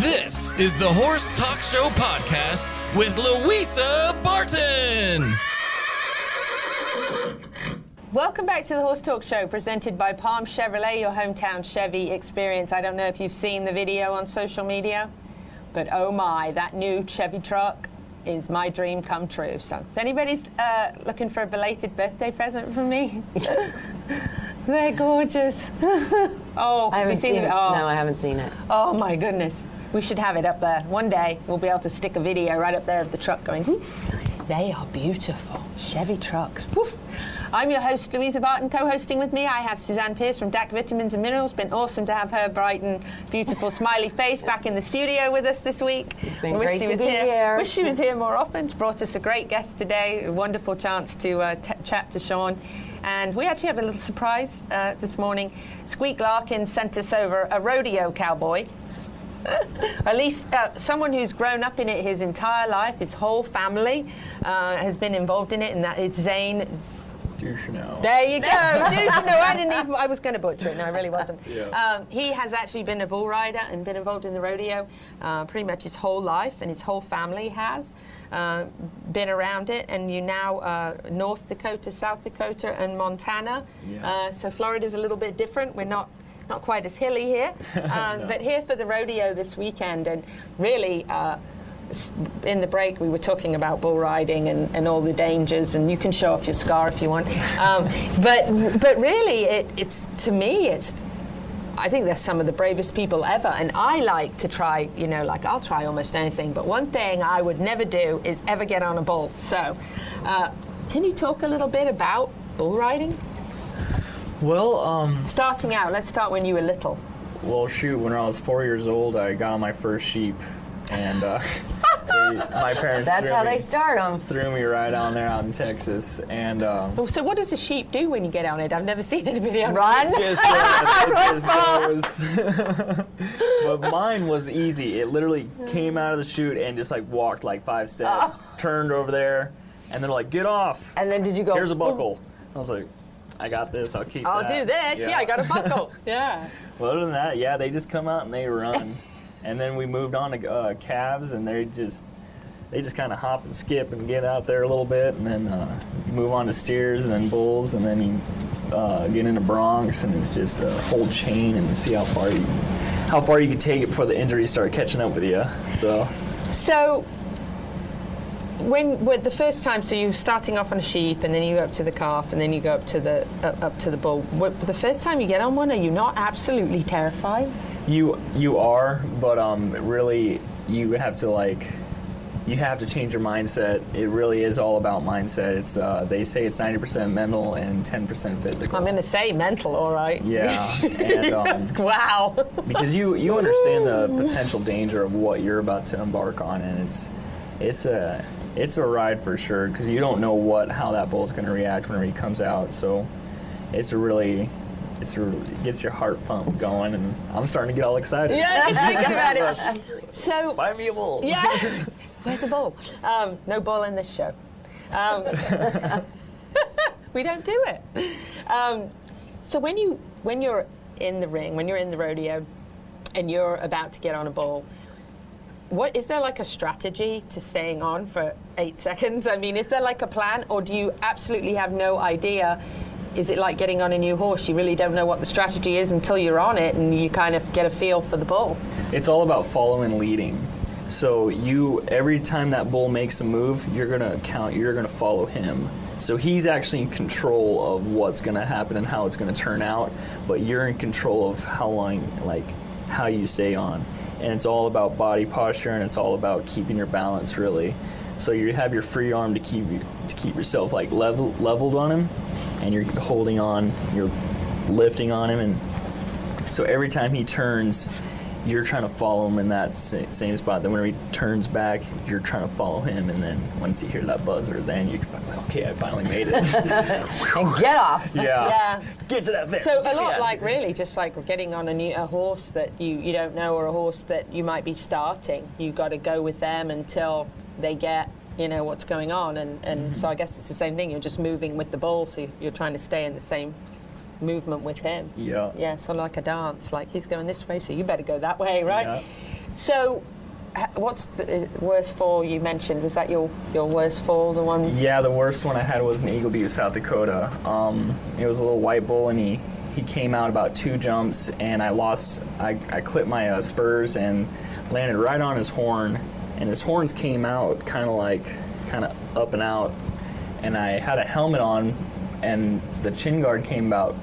This is the Horse Talk Show podcast with Louisa Barton. Welcome back to the Horse Talk Show presented by Palm Chevrolet, your hometown Chevy experience. I don't know if you've seen the video on social media, but oh my, that new Chevy truck is my dream come true. So, if anybody's uh, looking for a belated birthday present from me, they're gorgeous. oh, I have haven't you seen, seen it? it. Oh. No, I haven't seen it. Oh my goodness. We should have it up there. One day we'll be able to stick a video right up there of the truck going, "Woof." they are beautiful. Chevy trucks. Woof. I'm your host, Louisa Barton. Co hosting with me, I have Suzanne Pierce from DAC Vitamins and Minerals. Been awesome to have her bright and beautiful smiley face back in the studio with us this week. wish great she to was be here. Wish she was here more often. She brought us a great guest today. A wonderful chance to uh, chat to Sean. And we actually have a little surprise uh, this morning. Squeak Larkin sent us over a rodeo cowboy. At least uh, someone who's grown up in it his entire life, his whole family uh, has been involved in it, and that is Zane. Ducheneaux. There you go. Ducheneaux. I didn't even. I was going to butcher it. No, I really wasn't. Yeah. Um, he has actually been a bull rider and been involved in the rodeo uh, pretty much his whole life, and his whole family has uh, been around it. And you now uh, North Dakota, South Dakota, and Montana. Yeah. Uh, so Florida's a little bit different. We're not. Not quite as hilly here, um, No. but here for the rodeo this weekend, and really uh, in the break we were talking about bull riding and, and all the dangers, and you can show off your scar if you want. Um, but but really, it, it's to me, it's I think they're some of the bravest people ever, and I like to try. You know, like I'll try almost anything, but one thing I would never do is ever get on a bull. So, uh, can you talk a little bit about bull riding? Well, um, Starting out, let's start when you were little. well, shoot. When I was four years old, I got on my first sheep, and uh, they, my parents That's threw how me, they start them. threw me right on there out in Texas, and um, Oh, So, what does a sheep do when you get on it? I've never seen any video. Run. just, uh, but mine was easy. It literally came out of the chute and just like walked like five steps, turned over there, and they're like, "Get off! And then did you go? Here's a buckle." I was like, "I got this. I'll keep." I'll that." do this. Yeah. I got a buckle. yeah. Well, other than that, yeah, they just come out and they run, and then we moved on to uh, calves, and they just they just kind of hop and skip and get out there a little bit, and then uh, you move on to steers, and then bulls, and then you uh, get into broncs, and it's just a whole chain, and see how far you how far you can take it before the injuries start catching up with you. So So, when with the first time, so you're starting off on a sheep, and then you go up to the calf, and then you go up to the up, up to the bull. What, the first time you get on one, are you not absolutely terrified? you you are, but um, really you have to like. You have to change your mindset. It really is all about mindset. It's uh, they say it's 90% mental and 10% physical. I'm going to say mental, all right. Yeah, and um, Wow. because you you understand the potential danger of what you're about to embark on, and it's it's a it's a ride for sure because you don't know what how that bull's going to react whenever he comes out. So it's a really it's a, it gets your heart pump going, and I'm starting to get all excited. yeah, just thinking about it. So, Buy me a bull. yeah. Where's the ball? Um, no ball in this show. Um, we don't do it. Um, so when you when you're in the ring, when you're in the rodeo, and you're about to get on a ball, what is there like a strategy to staying on for eight seconds? I mean, is there like a plan, or do you absolutely have no idea? Is it like getting on a new horse? You really don't know what the strategy is until you're on it, and you kind of get a feel for the bull. It's all about following leading. So you every time that bull makes a move, you're gonna count. You're gonna follow him. So he's actually in control of what's gonna happen and how it's gonna turn out. But you're in control of how long, like how you stay on. And it's all about body posture and it's all about keeping your balance really. So you have your free arm to keep to keep yourself like level leveled on him, and you're holding on. You're lifting on him and so every time he turns, you're trying to follow him in that same spot. Then when he turns back, you're trying to follow him, and then once you hear that buzzer, then you're like, okay, I finally made it. And get off. yeah. Yeah. Get to that fence. So Get a lot out. like really just like getting on a new a horse that you, you don't know or a horse that you might be starting. You've got to go with them until they get you know what's going on and, and mm-hmm. so I guess it's the same thing. You're just moving with the ball, so you're trying to stay in the same movement with him. Yeah. Yeah, so like a dance. Like he's going this way, so you better go that way, right? Yeah. So, what's the uh, worst fall you mentioned? Was that your your worst fall? The one? Yeah, the worst one I had was in Eagle Butte, South Dakota. Um, it was a little white bull, and he, he came out about two jumps, and I lost. I, I clipped my uh, spurs and landed right on his horn, and his horns came out kind of like kind of up and out, and I had a helmet on, and the chin guard came about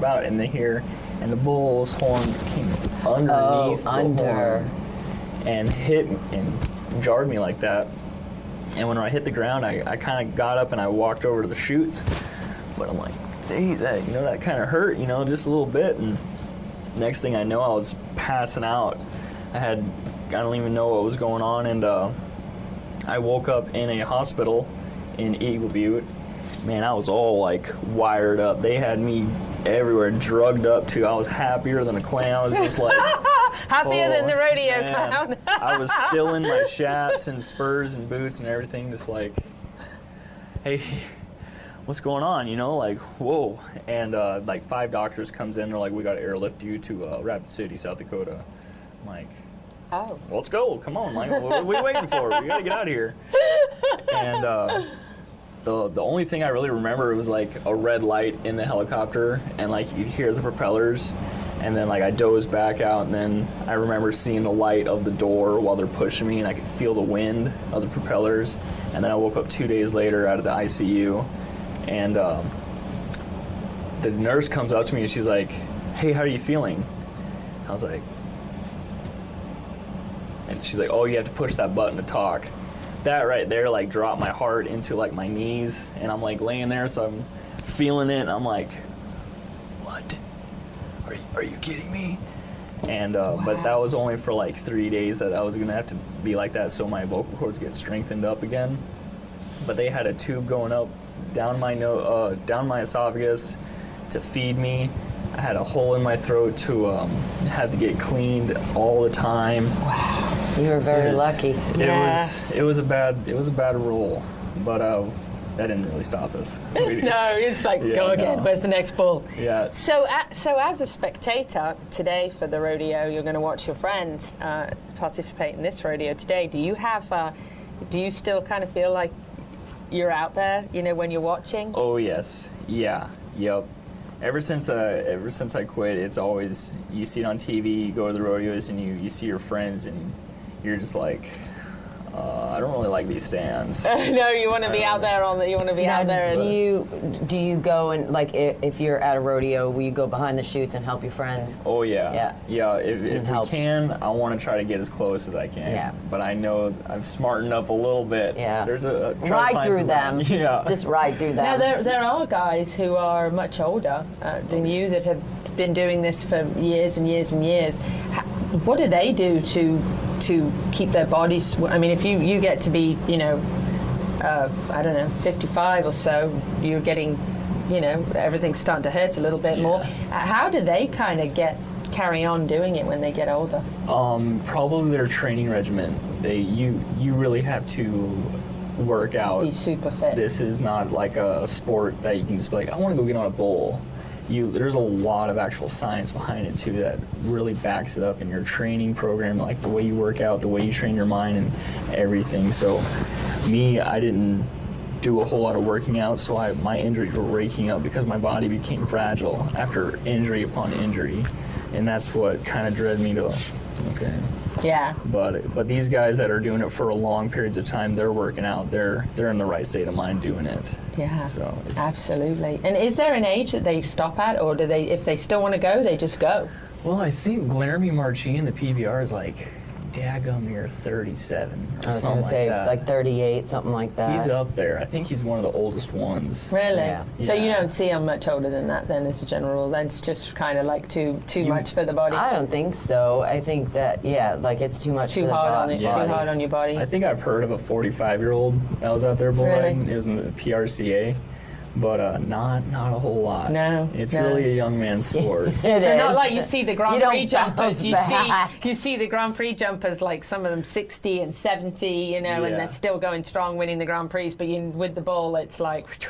about in the here, and the bull's horn came underneath the Oh, under. horn and hit and jarred me like that. And when I hit the ground, I, I kind of got up and I walked over to the chutes. But I'm like, hey, that you know that kind of hurt, you know, just a little bit. And next thing I know, I was passing out. I had I don't even know what was going on, and uh, I woke up in a hospital in Eagle Butte. Man, I was all like wired up. They had me everywhere, drugged up too. I was happier than a clown. I was just like. Happier than the Oh, rodeo man. clown. I was still in my chaps and spurs and boots and everything, just like, hey, what's going on? You know, like, whoa. And uh, like five doctors comes in, they're like, we got to airlift you to uh, Rapid City, South Dakota. I'm like, oh. let's go. Come on, like, what are we waiting for? We gotta get out of here. And uh, the the only thing I really remember was like a red light in the helicopter, and like you'd hear the propellers, and then like I dozed back out, and then I remember seeing the light of the door while they're pushing me, and I could feel the wind of the propellers, and then I woke up two days later out of the ICU, and. Um, the nurse comes up to me and she's like, "Hey, how are you feeling?" I was like, and she's like, "Oh, you have to push that button to talk." That right there, like, dropped my heart into like my knees, and I'm like laying there, so I'm feeling it, I'm like, "What? Are you, are you kidding me?" And uh, but that was only for like three days that I was gonna have to be like that, so my vocal cords get strengthened up again. But they had a tube going up down my no, uh, down my esophagus to feed me. I had a hole in my throat to um, have to get cleaned all the time. You were very lucky. It Yes. was it was a bad it was a bad roll, but uh, that didn't really stop us. We- No, you're just like, Yeah, go again. no. Where's the next bull? Yeah. So, uh, so as a spectator today for the rodeo, you're going to watch your friends uh, participate in this rodeo today. Do you have? Uh, do you still kind of feel like you're out there? You know, when you're watching. Oh yes, yeah, yep. Ever since uh, ever since I quit, it's always you see it on TV, you go to the rodeos, and you you see your friends, and you're just like, uh, I don't really like these stands. no, you want to be out there on the. You want to be out there. do and- you do you go and like if, if you're at a rodeo, will you go behind the chutes and help your friends? Oh yeah, Yeah. yeah. If, if we help. can, I want to try to get as close as I can. Yeah. But I know I've smartened up a little bit. Yeah. There's a, a try to Ride find through some- them. Yeah. Just ride through them. Now there, there are guys who are much older uh, than you that have been doing this for years and years and years. Ha- What do they do to to keep their bodies? I mean, if you you get to be, you know, uh, I don't know, 55 or so, you're getting, you know, everything's starting to hurt a little bit more. Yeah. Uh, How do they kind of get carry on doing it when they get older? Um, probably their training regimen. They you you really have to work out. Be super fit. This is not like a sport that you can just be like, I want to go get on a bull. You, there's a lot of actual science behind it too that really backs it up in your training program, like the way you work out, the way you train your mind, and everything. So, me, I didn't do a whole lot of working out, so I, my injuries were raking up because my body became fragile after injury upon injury, and that's what kind of drove me to, okay, Yeah. but but these guys that are doing it for a long periods of time, they're working out. They're they're in the right state of mind doing it. Yeah, So it's, absolutely. And is there an age that they stop at, or do they, if they still want to go, they just go? well, I think Guilherme Marchi in the PBR is like, daggum near 37 or I was something gonna say that. like 38, something like that. He's up there. I think he's one of the oldest ones. Really? Yeah. So you don't see them much older than that, then, as a general rule. That's just kind of like too too much for the body. I don't think so. I think that yeah, like it's too much. it's too for the hard on bo- it. Yeah. Too hard on your body. I think I've heard of a 45 year old that was out there bull Really? riding. It was in the PRCA, but uh, not not a whole lot. No, it's no. really a young man's sport. It so not like you see the Grand You Prix jumpers. You back. see you see the Grand Prix jumpers like some of them 60 and 70, you know, and they're still going strong, winning the Grand Prix. But you, with the ball, it's like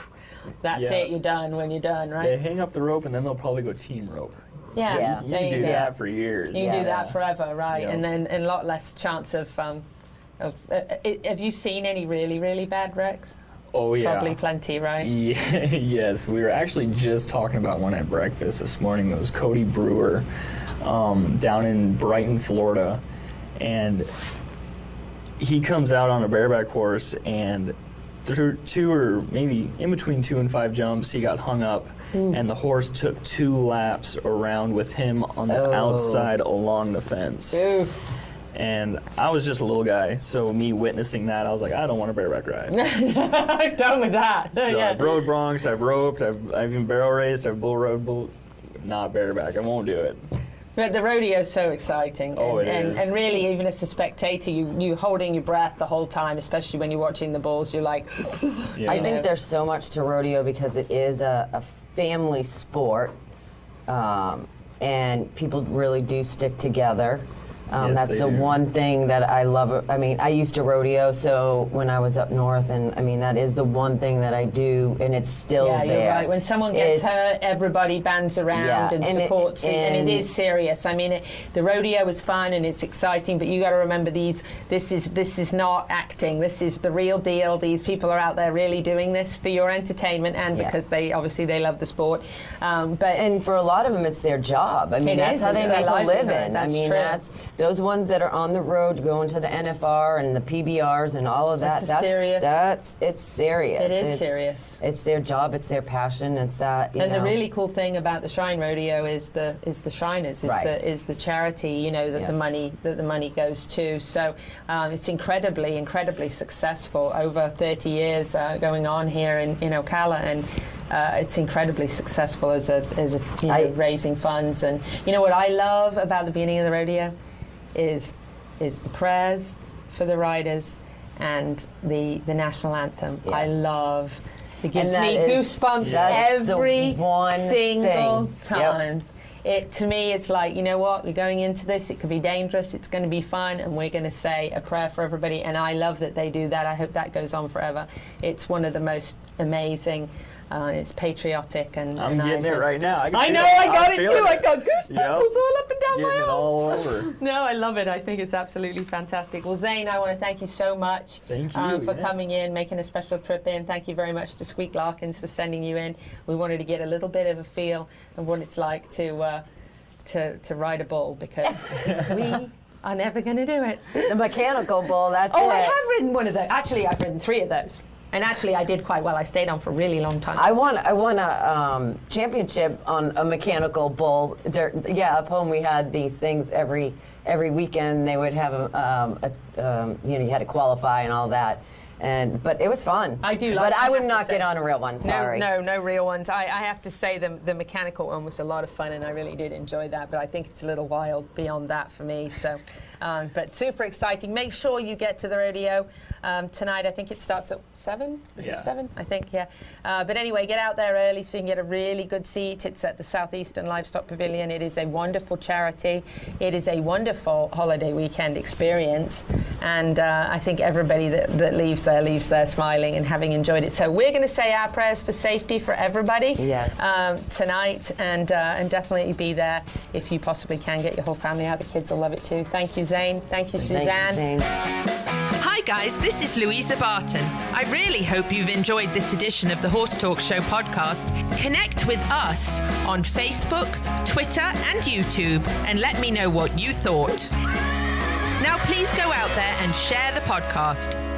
that's Yeah. it. You're done when you're done, right? They hang up the rope and then they'll probably go team rope. Yeah, Yeah. You there can do go. that for years. You Yeah. do that forever, right? Yeah. And then and a lot less chance of. Um, of uh, uh, have you seen any really really bad wrecks? Oh yeah. Probably plenty, right? Yeah, yes, we were actually just talking about one at breakfast this morning. It was Cody Brewer um, down in Brighton, Florida, and he comes out on a bareback horse and through two or maybe in between two and five jumps, he got hung up, and the horse took two laps around with him on the Oh. outside along the fence. Oof. And I was just a little guy, so me witnessing that, I was like, I don't want a bareback ride. I'm done with that. So yeah. I've rode broncs, I've roped, I've, I've even barrel raced, I've bull rode, bull, not bareback. I won't do it. But the rodeo's so exciting, Oh, and, it and, is. and really, even as a spectator, you you holding your breath the whole time, especially when you're watching the bulls. You're like, Yeah. I think know. there's so much to rodeo because it is a, a family sport, um, and people really do stick together. Um, Yes, that's the do. one thing that I love. I mean, I used to rodeo, so when I was up north, and I mean, that is the one thing that I do, and it's still yeah, there. you're right. When someone gets It's- hurt, everybody bands around Yeah, and, and supports, it, and, and- it is serious. I mean, it, the rodeo is fun and it's exciting, but you got to remember these. This is this is not acting. This is the real deal. These people are out there really doing this for your entertainment and Yeah. because they obviously they love the sport. Um, but and for a lot of them, it's their job. I mean, that's is, how they their make a livelihood, living. I that's mean, true. that's those ones that are on the road going to the NFR and the PBRs and all of that. That's a serious- That's it's serious. It is It's- serious. It's their job. It's their passion. It's that. You And the really cool thing about the Shrine Rodeo is the is the Shriners, is Right. the is the charity, you know, that Yeah. the money that the money goes to. So um, it's incredibly, incredibly successful. Over 30 years uh, going on here in, in Ocala, and uh, it's incredibly successful as a as a you know, I- raising funds. And you know what I love about the beginning of the rodeo is is the prayers for the riders and the the national anthem. I love. It gives me goosebumps every one single thing. Yep. time. It to me, it's like you know what we're going into this. It could be dangerous. It's going to be fun, and we're going to say a prayer for everybody. And I love that they do that. I hope that goes on forever. It's one of the most amazing. Uh, it's patriotic, and I'm and I getting it just- right now. I I know. I got I'm it feeling too. I got goosebumps Yep. all up and down Getting my it arms. all over. No, I love it. I think it's absolutely fantastic. Well, Zane, I want to thank you so much Thank um, for yeah. coming in, making a special trip in. Thank you very much to Squeak Larkins for sending you in. We wanted to get a little bit of a feel of what it's like to uh, to, to ride a bull because we are never going to do it. the mechanical bull. That's Oh, it. I have ridden one of those. Actually, I've ridden three of those. And actually, I did quite well. I stayed on for a really long time. I won. I won a um, championship on a mechanical bull. Yeah, up home we had these things every every weekend. They would have a, um, a um, you know, you had to qualify and all that. And but it was fun. I do like- But I I would not get on a real one. Sorry. No, no, no real ones. I, I have to say the the mechanical one was a lot of fun, and I really did enjoy that. But I think it's a little wild beyond that for me. So, um, but super exciting. Make sure you get to the rodeo um, tonight. I think it starts at seven. Is it seven? I think yeah. Uh, but anyway, get out there early so you can get a really good seat. It's at the Southeastern Livestock Pavilion. It is a wonderful charity. It is a wonderful holiday weekend experience, and uh, I think everybody that, that leaves there leaves there smiling and having enjoyed it. So we're going to say our prayers for safety for everybody Yes. um, tonight, and uh, and definitely be there if you possibly can. Get your whole family out. The kids will love it too. Thank you, Zane. Thank you, Thank you, Suzanne. Hi, guys, this is Louisa Barton. I really hope you've enjoyed this edition of the Horse Talk Show podcast. Connect with us on Facebook, Twitter, and YouTube and let me know what you thought. Now, please go out there and share the podcast.